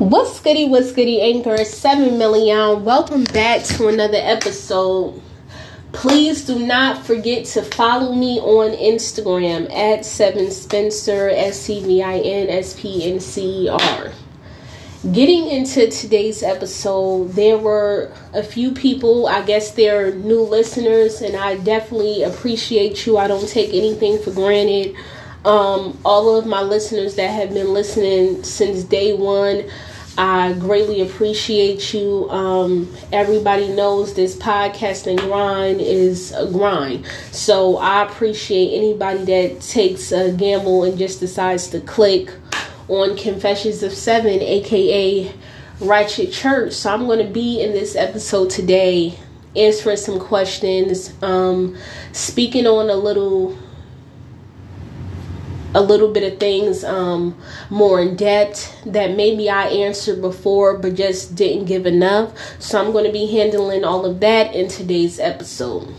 What's goody, what's goody, Anchor 7 million. Welcome back to another episode. Please do not forget to follow me on Instagram at Sevin Spencer, S C V I N S P N C E R. Getting into today's episode, there were a few people, I guess they're new listeners, and I definitely appreciate you. I don't take anything for granted. Um, all of my listeners that have been listening since day one, I greatly appreciate you. Um, everybody knows this podcasting grind is a grind. So I appreciate anybody that takes a gamble and just decides to click on Confessions of Seven, aka Ratchet Church. So I'm going to be in this episode today answering some questions, um, speaking on a little a little bit of things um, more in depth that maybe I answered before but just didn't give enough. So I'm going to be handling all of that in today's episode.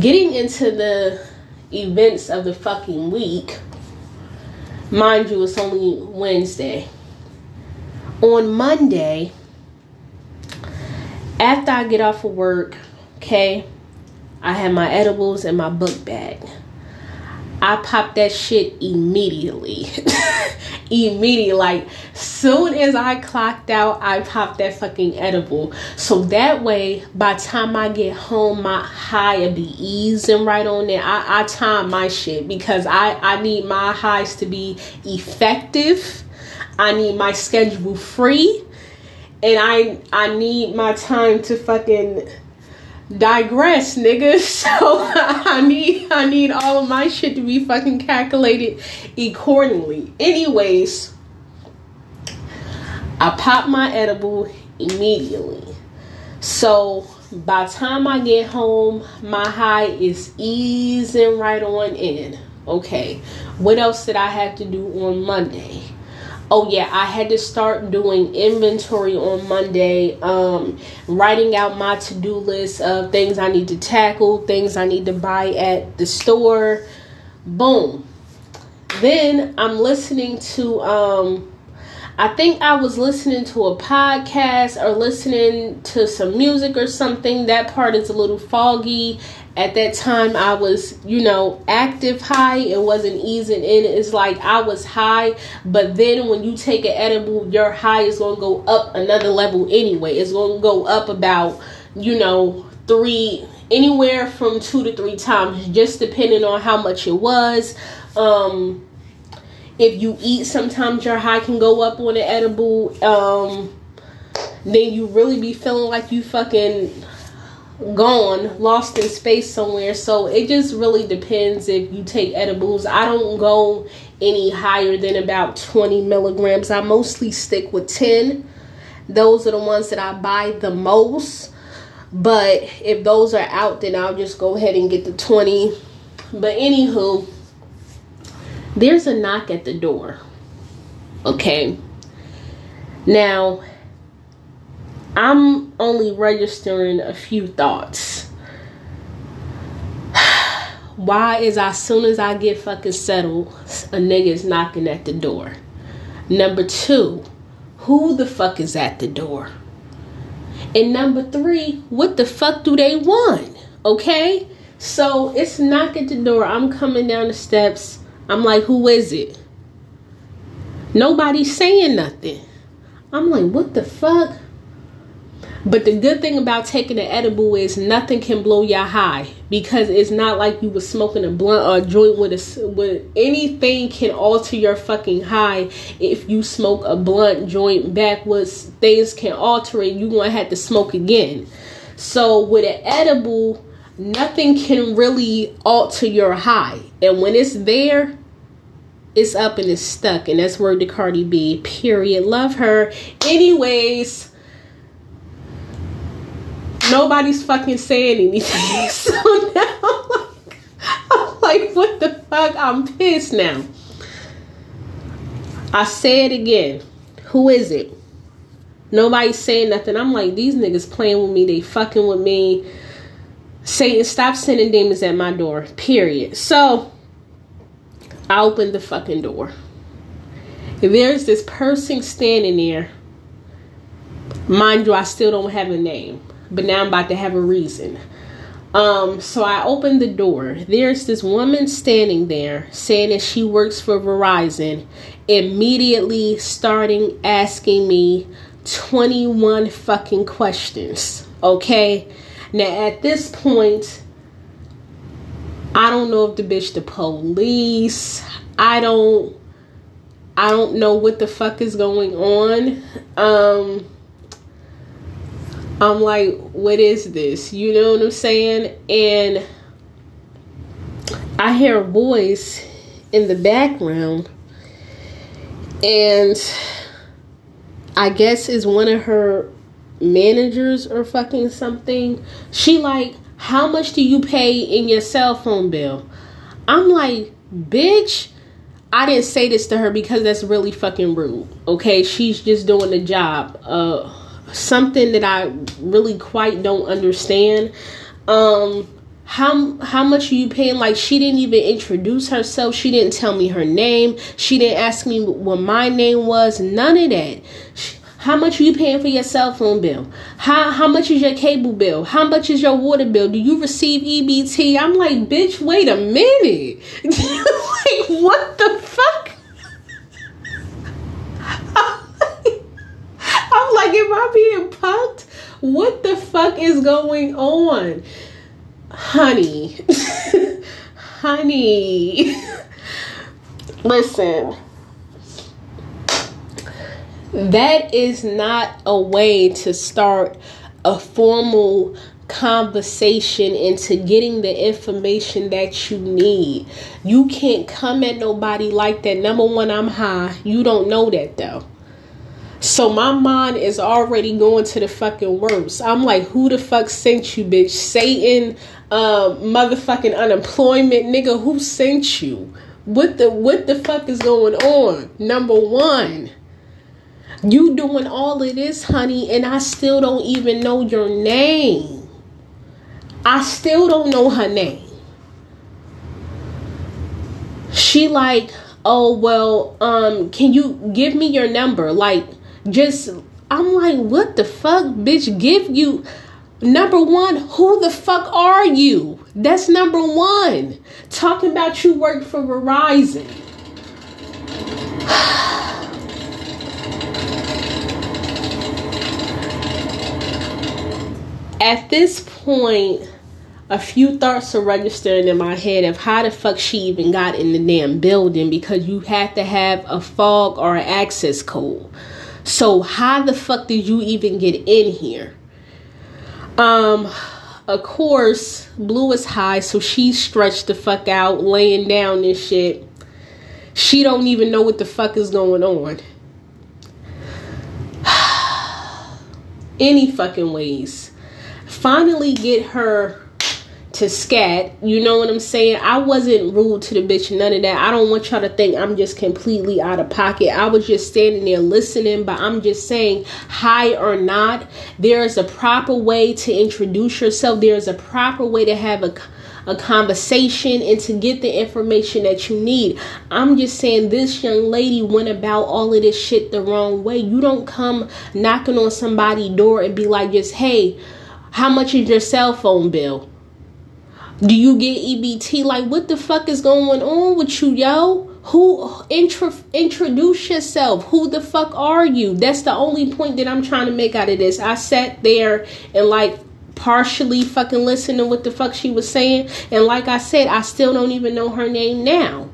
Getting into the events of the fucking week, mind you, it's only Wednesday. On Monday, after I get off of work, okay, I have my edibles and my book bag. I popped that shit immediately. immediately. Like, soon as I clocked out, I popped that fucking edible. So that way, by time I get home, my high will be easing right on there. I, I time my shit because I, I need my highs to be effective. I need my schedule free. And I I need my time to fucking digress, nigga. So I need I need all of my shit to be fucking calculated accordingly. Anyways, I pop my edible immediately. So by time I get home, my high is easing right on in. Okay. What else did I have to do on Monday? Oh yeah i had to start doing inventory on monday um, writing out my to-do list of things i need to tackle things i need to buy at the store. Boom. Then i'm listening to um, i think i was listening to a podcast or listening to some music or something. That part is a little foggy at that time I was, you know, active high. It wasn't easing in. It's like I was high, but then when you take an edible, your high is to go up another level anyway. It's to go up about, you know, three, anywhere from two to three times, just depending on how much it was. Um, if you eat, sometimes your high can go up on an edible. Um, then you really be feeling like you fucking gone, lost in space somewhere. So it just really depends if you take edibles. I don't go any higher than about 20 milligrams. I mostly stick with 10. Those are the ones that I buy the most. But if those are out, then I'll just go ahead and get the 20. But anywho, there's a knock at the door. Okay. Now, I'm only registering a few thoughts. Why is as soon as I get fucking settled, a nigga is knocking at the door? Number two, who the fuck is at the door? And number three, what the fuck do they want? Okay? So it's knock at the door. I'm coming down the steps. I'm like, who is it? Nobody's saying nothing. I'm like, what the fuck? But the good thing about taking an edible is nothing can blow your high because it's not like you were smoking a blunt or a joint with a with anything can alter your fucking high. If you smoke a blunt joint backwards, things can alter it. You gonna have to smoke again. So with an edible, nothing can really alter your high, and when it's there, it's up and it's stuck, and that's where the Cardi B. Period. Love her. Anyways nobody's fucking saying anything. So now like, I'm like, what the fuck? I'm pissed now. I say it again. Who is it? Nobody's saying nothing. I'm like, these niggas playing with me. They fucking with me. Satan, stop sending demons at my door. Period. So I opened the fucking door. If there's this person standing there. Mind you, I still don't have a name, but now I'm about to have a reason. Um, so I opened the door. There's this woman standing there saying that she works for Verizon, immediately starting asking me 21 fucking questions. Okay? Now at this point, I don't know if the bitch the police. I don't I don't know what the fuck is going on. Um I'm like, what is this? You know what I'm saying? And I hear a voice in the background, and I guess is one of her managers or fucking something. She like, how much do you pay in your cell phone bill? I'm like, bitch. I didn't say this to her because that's really fucking rude. Okay, she's just doing the job. Uh something that I really quite don't understand. Um, how how much are you paying? Like she didn't even introduce herself. She didn't tell me her name. She didn't ask me what my name was. None of that. How much are you paying for your cell phone bill? How how much is your cable bill? How much is your water bill? Do you receive EBT? I'm like, bitch, wait a minute. like, what the fuck? I'm like, am I being What the fuck is going on? Honey. Honey. Listen. That is not a way to start a formal conversation into getting the information that you need. You can't come at nobody like that. Number one, I'm high. You don't know that though. So my mind is already going to the fucking worst. I'm like, who the fuck sent you, bitch? Satan, um, motherfucking unemployment, nigga. Who sent you? What the what the fuck is going on? Number one, you doing all of this, honey, and I still don't even know your name. I still don't know her name. She like, oh well, um, can you give me your number? Like just I'm like, what the fuck, bitch? Give you number one, who the fuck are you? That's number one. Talking about you work for Verizon. At this point, a few thoughts are registering in my head of how the fuck she even got in the damn building because you had to have a fob or an access code. So how the fuck did you even get in here? Um, of course, Blue is high, so she's stretched the fuck out, laying down and shit. She don't even know what the fuck is going on. Any fucking ways. Finally get her to scat. You know what I'm saying? I wasn't rude to the bitch, none of that. I don't want y'all to think I'm just completely out of pocket. I was just standing there listening, but I'm just saying, hi or not, there is a proper way to introduce yourself. There is a proper way to have a a conversation and to get the information that you need. I'm just saying this young lady went about all of this shit the wrong way. You don't come knocking on somebody's door and be like, just hey, how much is your cell phone bill? Do you get EBT? Like, what the fuck is going on with you, yo? Who intro, introduce yourself? Who the fuck are you? That's the only point that I'm trying to make out of this. I sat there and like partially fucking listened to what the fuck she was saying, and like I said, I still don't even know her name now.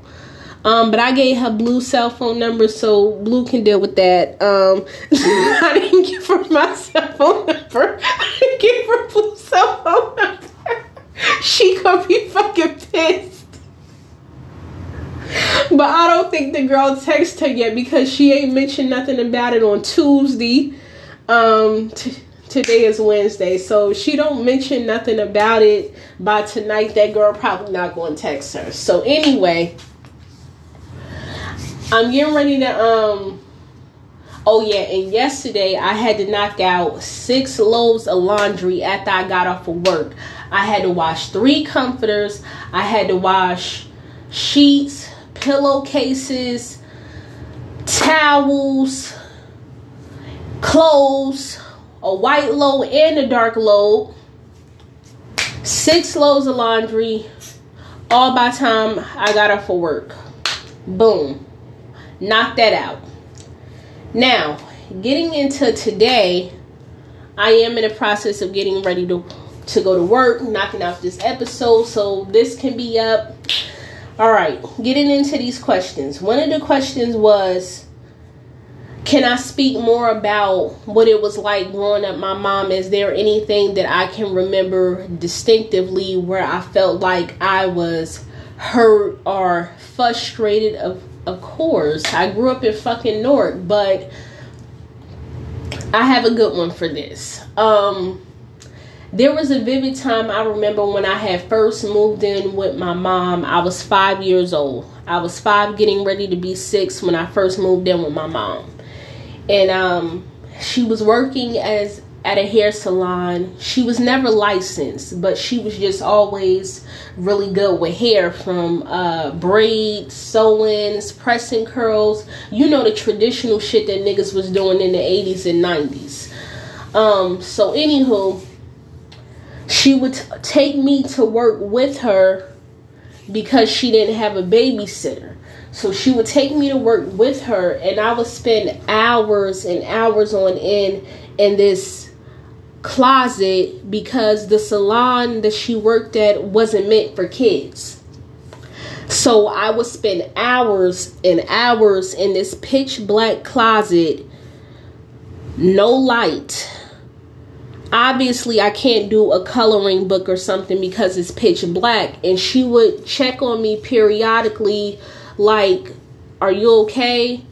Um, but I gave her blue cell phone number so blue can deal with that. Um, I didn't give her my cell phone number. I didn't give her blue cell phone number. she could be fucking pissed. But I don't think the girl texted her yet because she ain't mentioned nothing about it on Tuesday. Um, t- today is Wednesday, so she don't mention nothing about it by tonight. That girl probably not going to text her. So anyway, I'm getting ready to um. Oh yeah, and yesterday I had to knock out six loads of laundry after I got off of work. I had to wash three comforters. I had to wash sheets, pillowcases, towels, clothes, a white load and a dark load, six loads of laundry, all by time I got off for work. Boom. Knock that out. Now, getting into today, I am in the process of getting ready to to go to work, knocking out this episode so this can be up. All right, getting into these questions. One of the questions was can I speak more about what it was like growing up my mom? Is there anything that I can remember distinctively where I felt like I was hurt or frustrated? Of of course, I grew up in fucking Newark, but I have a good one for this. Um there was a vivid time I remember when I had first moved in with my mom. I was five years old. I was five, getting ready to be six when I first moved in with my mom and um, she was working as at a hair salon. She was never licensed, but she was just always really good with hair from uh, braids, sew-ins, pressing curls. You know the traditional shit that niggas was doing in the 80s and 90s. Um, so anywho, she would t- take me to work with her because she didn't have a babysitter. So she would take me to work with her, and I would spend hours and hours on end in this closet because the salon that she worked at wasn't meant for kids. So I would spend hours and hours in this pitch black closet, no light. Obviously, I can't do a coloring book or something because it's pitch black. And she would check on me periodically like are you okay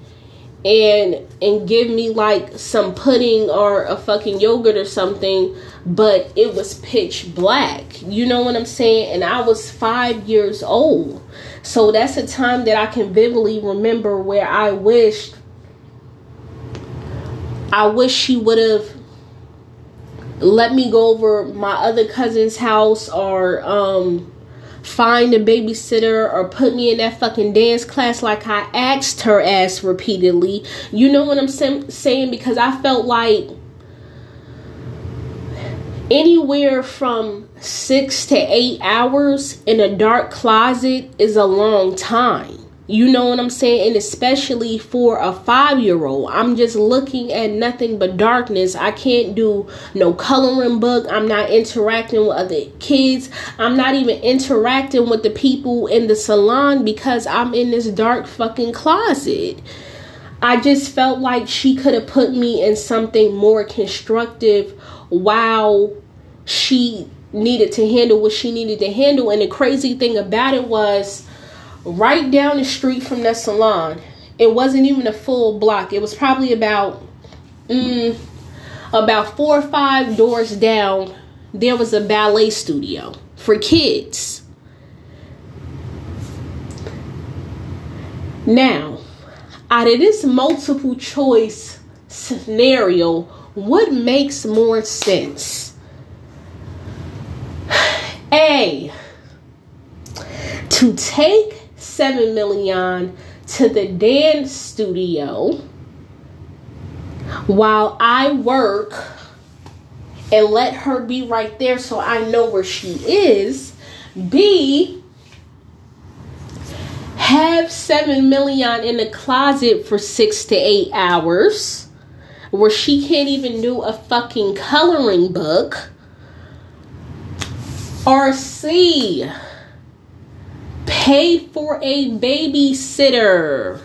and and give me like some pudding or a fucking yogurt or something but it was pitch black. You know what i'm saying? And i was five years old. So that's a time that i can vividly remember where i wished i wish she would have let me go over my other cousin's house or um find a babysitter or put me in that fucking dance class like I asked her ass repeatedly. You know what I'm saying? Because I felt like anywhere from six to eight hours in a dark closet is a long time. You know what I'm saying? And especially for a five year old, I'm just looking at nothing but darkness. I can't do no coloring book. I'm not interacting with other kids. I'm not even interacting with the people in the salon because I'm in this dark fucking closet. I just felt like she could have put me in something more constructive while she needed to handle what she needed to handle. And the crazy thing about it was, right down the street from the salon. It wasn't even a full block. It was probably about mm, about four or five doors down. There was a ballet studio for kids. Now, out of this multiple choice scenario, what makes more sense? A to take 7 million to the dance studio while I work and let her be right there so I know where she is. B, have 7 million in the closet for six to eight hours where she can't even do a fucking coloring book. Or C, pay for a babysitter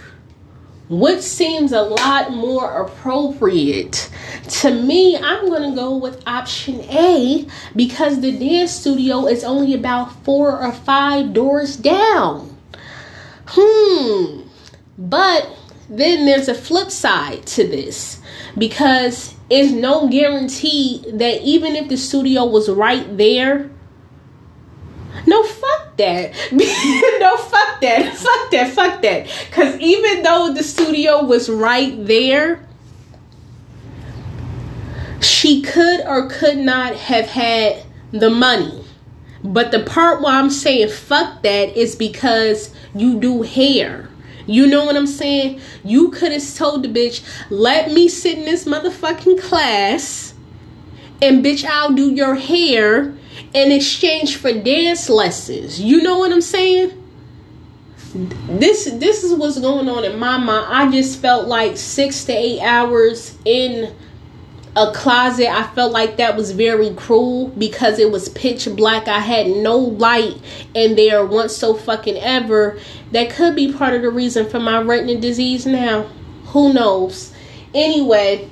which seems a lot more appropriate. To me, I'm going to go with option A because the dance studio is only about four or five doors down. Hmm. But then there's a flip side to this because it's no guarantee that even if the studio was right there, no, fuck that. no, fuck that. Fuck that. Fuck that. Because even though the studio was right there, she could or could not have had the money. But the part where I'm saying fuck that is because you do hair. You know what I'm saying? You could have told the bitch, let me sit in this motherfucking class and bitch, I'll do your hair in exchange for dance lessons. You know what I'm saying? This this is what's going on in my mind. I just felt like six to eight hours in a closet. I felt like that was very cruel because it was pitch black. I had no light in there once so fucking ever. That could be part of the reason for my retina disease now. Who knows? Anyway,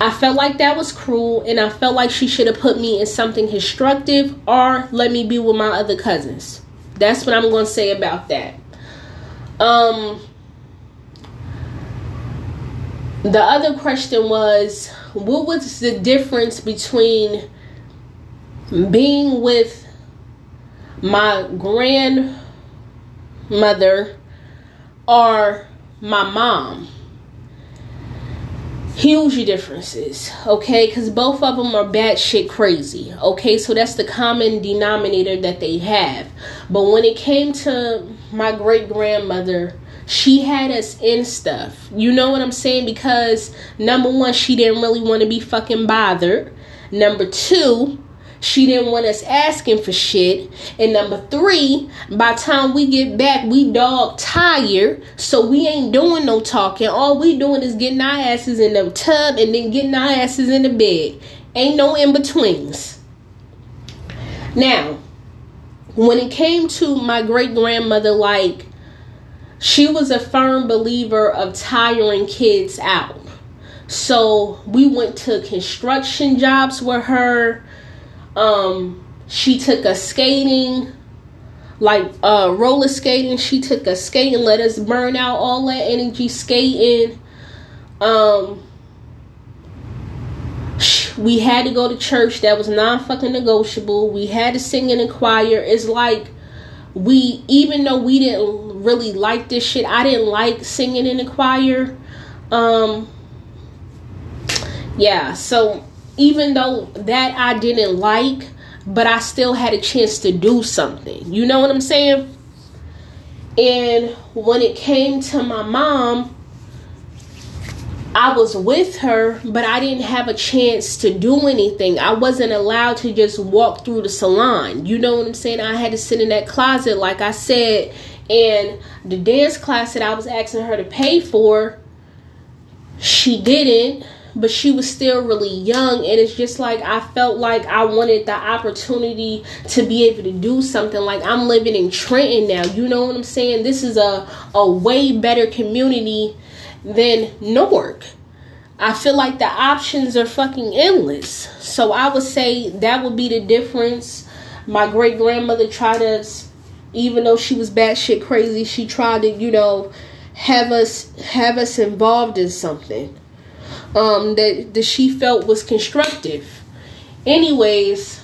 I felt like that was cruel and I felt like she should have put me in something constructive or let me be with my other cousins. That's what I'm going to say about that. Um the other question was what was the difference between being with my grandmother or my mom huge differences okay because both of them are batshit crazy okay so that's the common denominator that they have but when it came to my great grandmother she had us in stuff. You know what I'm saying? Because number one, she didn't really want to be fucking bothered. Number two, she didn't want us asking for shit. And number three, by time we get back, we dog tired. So we ain't doing no talking. All we doing is getting our asses in the tub and then getting our asses in the bed. Ain't no in betweens. Now, when it came to my great grandmother, like she was a firm believer of tiring kids out. So we went to construction jobs with her. Um, she took us skating, like uh, roller skating. She took us skating, let us burn out all that energy skating. Um, we had to go to church. That was non fucking negotiable. We had to sing in a choir. It's like we, even though we didn't really like this shit. I didn't like singing in the choir. Um yeah, so even though that I didn't like, but I still had a chance to do something. You know what I'm saying? And when it came to my mom, I was with her, but I didn't have a chance to do anything. I wasn't allowed to just walk through the salon. You know what I'm saying? I had to sit in that closet, like I said, and the dance class that I was asking her to pay for, she didn't, but she was still really young. And it's just like I felt like I wanted the opportunity to be able to do something. Like I'm living in Trenton now. You know what I'm saying? This is a, a way better community than Newark. I feel like the options are fucking endless. So I would say that would be the difference. My great grandmother tried to even though she was batshit crazy, she tried to, you know, have us have us involved in something um, that that she felt was constructive. Anyways,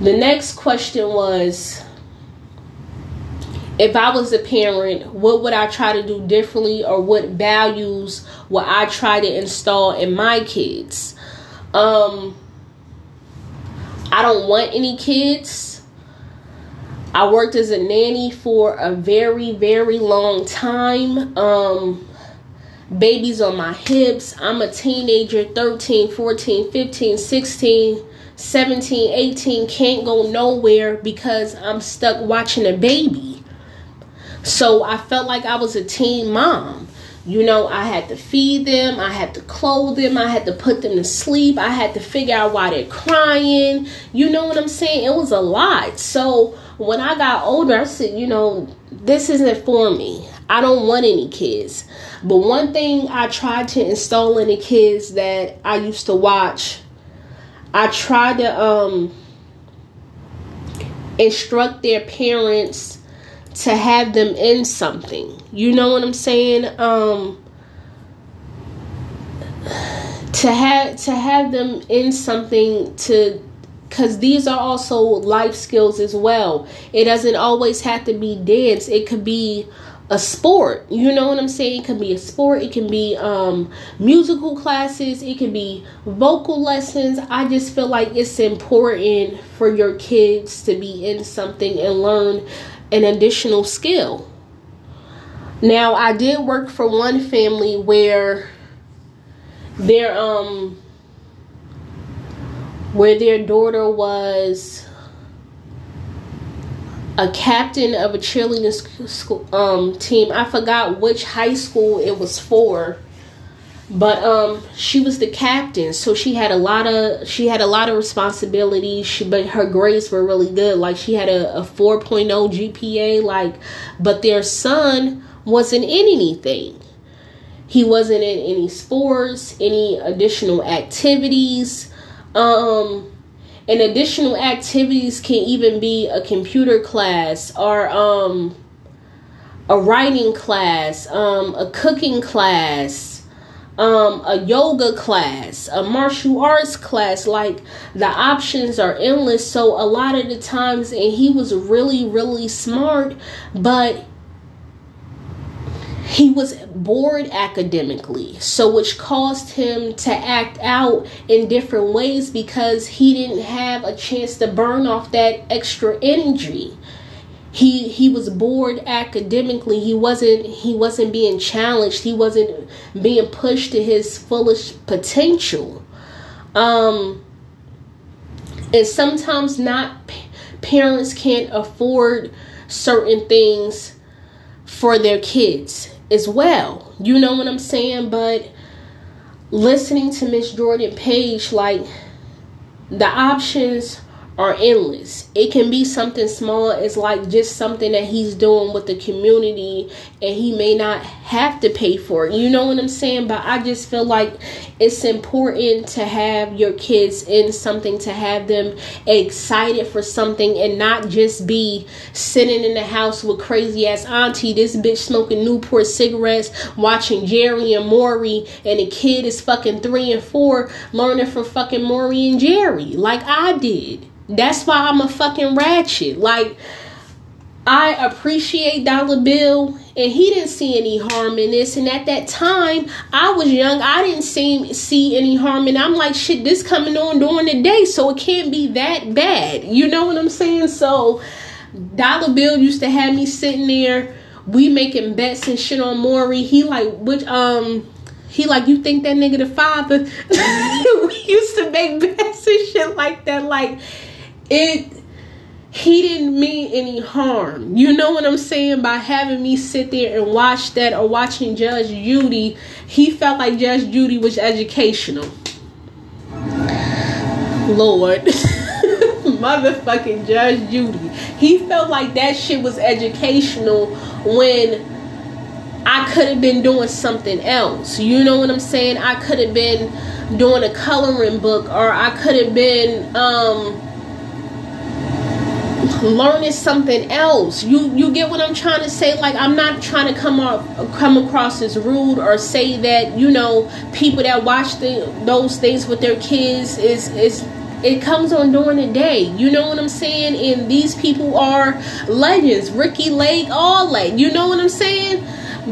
the next question was if I was a parent, what would I try to do differently or what values would I try to install in my kids? Um I don't want any kids. I worked as a nanny for a very, very long time. Um, babies on my hips. I'm a teenager, 13, 14, 15, 16, 17, 18, can't go nowhere because I'm stuck watching a baby. So I felt like I was a teen mom. You know, I had to feed them, I had to clothe them, I had to put them to sleep, I had to figure out why they're crying. You know what I'm saying? It was a lot. So when I got older, I said, you know, this isn't for me. I don't want any kids. But one thing I tried to install in the kids that I used to watch, I tried to um instruct their parents to have them in something. You know what I'm saying? Um to have to have them in something to because these are also life skills as well. It doesn't always have to be dance, it could be a sport. You know what I'm saying? It can be a sport, it can be um, musical classes, it can be vocal lessons. I just feel like it's important for your kids to be in something and learn an additional skill. Now, I did work for one family where their um where their daughter was a captain of a cheerleading school, um, team. I forgot which high school it was for, but um, she was the captain, so she had a lot of she had a lot of responsibilities. She, but her grades were really good. Like she had a, a 4.0 GPA. Like, but their son wasn't in anything. He wasn't in any sports, any additional activities. Um, and additional activities can even be a computer class or um, a writing class, um, a cooking class, um, a yoga class, a martial arts class. Like the options are endless. So a lot of the times, and he was really, really smart, but he was bored academically so which caused him to act out in different ways because he didn't have a chance to burn off that extra energy. He he was bored academically. He wasn't he wasn't being challenged. He wasn't being pushed to his fullest potential. Um and sometimes not parents can't afford certain things for their kids as well. You know what I'm saying? But listening to Miss Jordan Page, like the options are endless. It can be something small as like just something that he's doing with the community and he may not have to pay for it. You know what I'm saying? But I just feel like it's important to have your kids in something to have them excited for something and not just be sitting in the house with crazy ass auntie, this bitch smoking Newport cigarettes, watching Jerry and Maury, and the kid is fucking three and four learning from fucking Maury and Jerry like I did. That's why I'm a fucking ratchet. Like, I appreciate Dollar Bill, and he didn't see any harm in this. And at that time, I was young. I didn't see see any harm, and I'm like, shit, this coming on during the day, so it can't be that bad. You know what I'm saying? So, Dollar Bill used to have me sitting there. We making bets and shit on Maury. He like, which um, he like, you think that nigga the father? we used to make bets and shit like that. Like it he didn't mean any harm. You know what I'm saying? By having me sit there and watch that or watching Judge Judy, he felt like Judge Judy was educational. Lord. Motherfucking Judge Judy. He felt like that shit was educational when I could have been doing something else. You know what I'm saying? I could have been doing a coloring book or I could have been um learning something else. You you get what I'm trying to say? Like I'm not trying to come off come across as rude or say that you know people that watch the those things with their kids is is it comes on during the day. You know what I'm saying? And these people are legends. Ricki Lake, all like you know what I'm saying?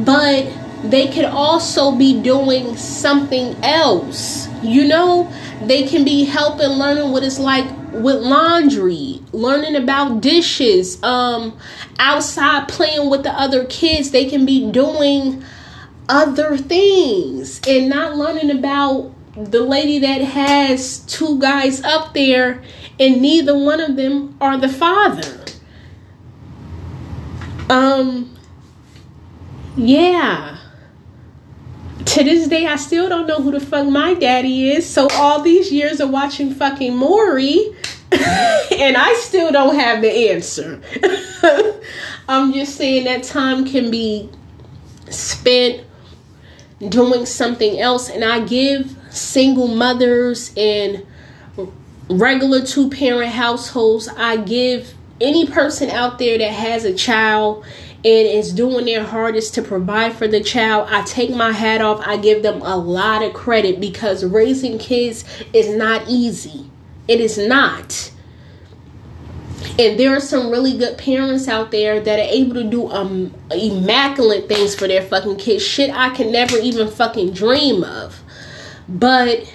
But they could also be doing something else. You know, they can be helping learning what it's like with laundry, learning about dishes, um, outside playing with the other kids. They can be doing other things and not learning about the lady that has two guys up there and neither one of them are the father. Um, yeah to this day, I still don't know who the fuck my daddy is. So all these years of watching fucking Maury, and I still don't have the answer. I'm just saying that time can be spent doing something else, and I give single mothers and regular two parent households, I give any person out there that has a child and is doing their hardest to provide for the child, I take my hat off. I give them a lot of credit because raising kids is not easy. It is not. And there are some really good parents out there that are able to do um immaculate things for their fucking kids. Shit I can never even fucking dream of. But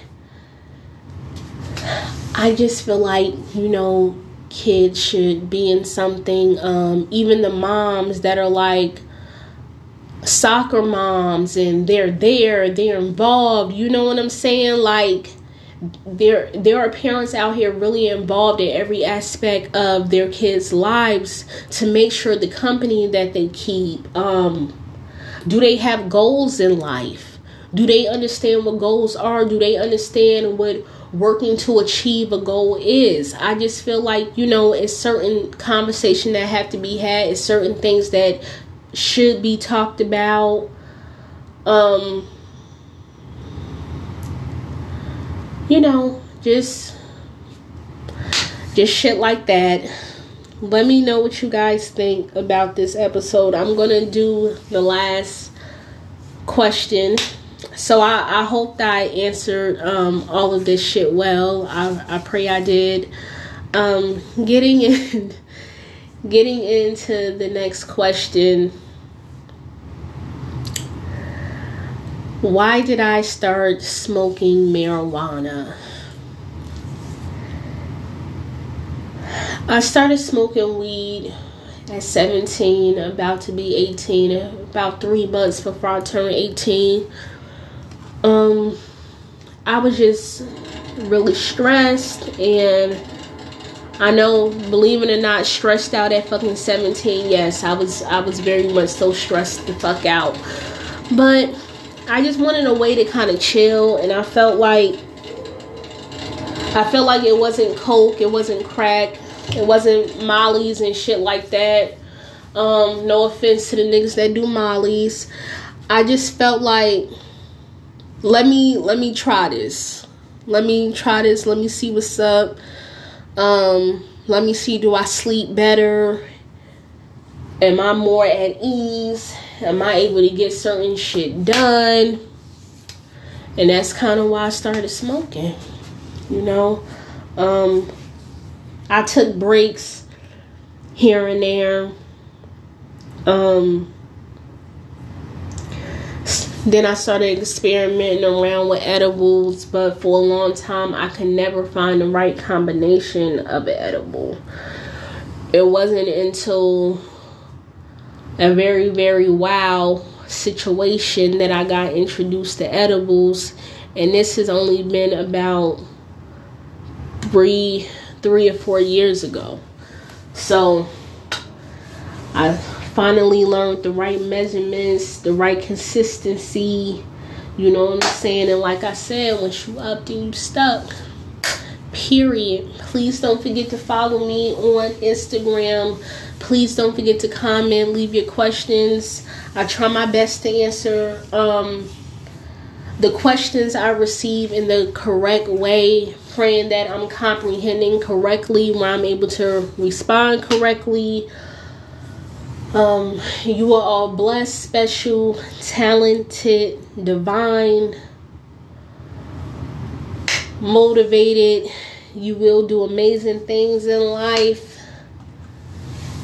I just feel like, you know, kids should be in something. Um, even the moms that are like soccer moms and they're there, they're involved. You know what I'm saying? Like there there are parents out here really involved in every aspect of their kids' lives to make sure the company that they keep um do they have goals in life? Do they understand what goals are? Do they understand what working to achieve a goal is. I just feel like, you know, it's certain conversation that have to be had, it's certain things that should be talked about. Um you know, just just shit like that. Let me know what you guys think about this episode. I'm to do the last question so I, I hope that I answered um, all of this shit well. I, I pray I did. Um, getting in, getting into the next question. Why did I start smoking marijuana? I started smoking weed at 17, about to be 18, about three months before I turned 18 um I was just really stressed and I know believe it or not stressed out at fucking 17 yes I was I was very much so stressed the fuck out but I just wanted a way to kind of chill and I felt like I felt like it wasn't coke it wasn't crack it wasn't mollies and shit like that um no offense to the niggas that do mollies I just felt like let me let me try this. Let me try this. Let me see what's up. Um, let me see do I sleep better? Am I more at ease? Am I able to get certain shit done? And that's kind of why I started smoking. You know, um, I took breaks here and there. Um, then I started experimenting around with edibles, but for a long time I could never find the right combination of edible. It wasn't until a very, very wow situation that I got introduced to edibles, and this has only been about three, three or four years ago. So I finally learned the right measurements, the right consistency. You know what I'm saying? And like I said, once you up, then you stuck. Period. Please don't forget to follow me on Instagram. Please don't forget to comment, leave your questions. I try my best to answer um, the questions I receive in the correct way, praying that I'm comprehending correctly, where I'm able to respond correctly. Um, you are all blessed, special, talented, divine, motivated. You will do amazing things in life.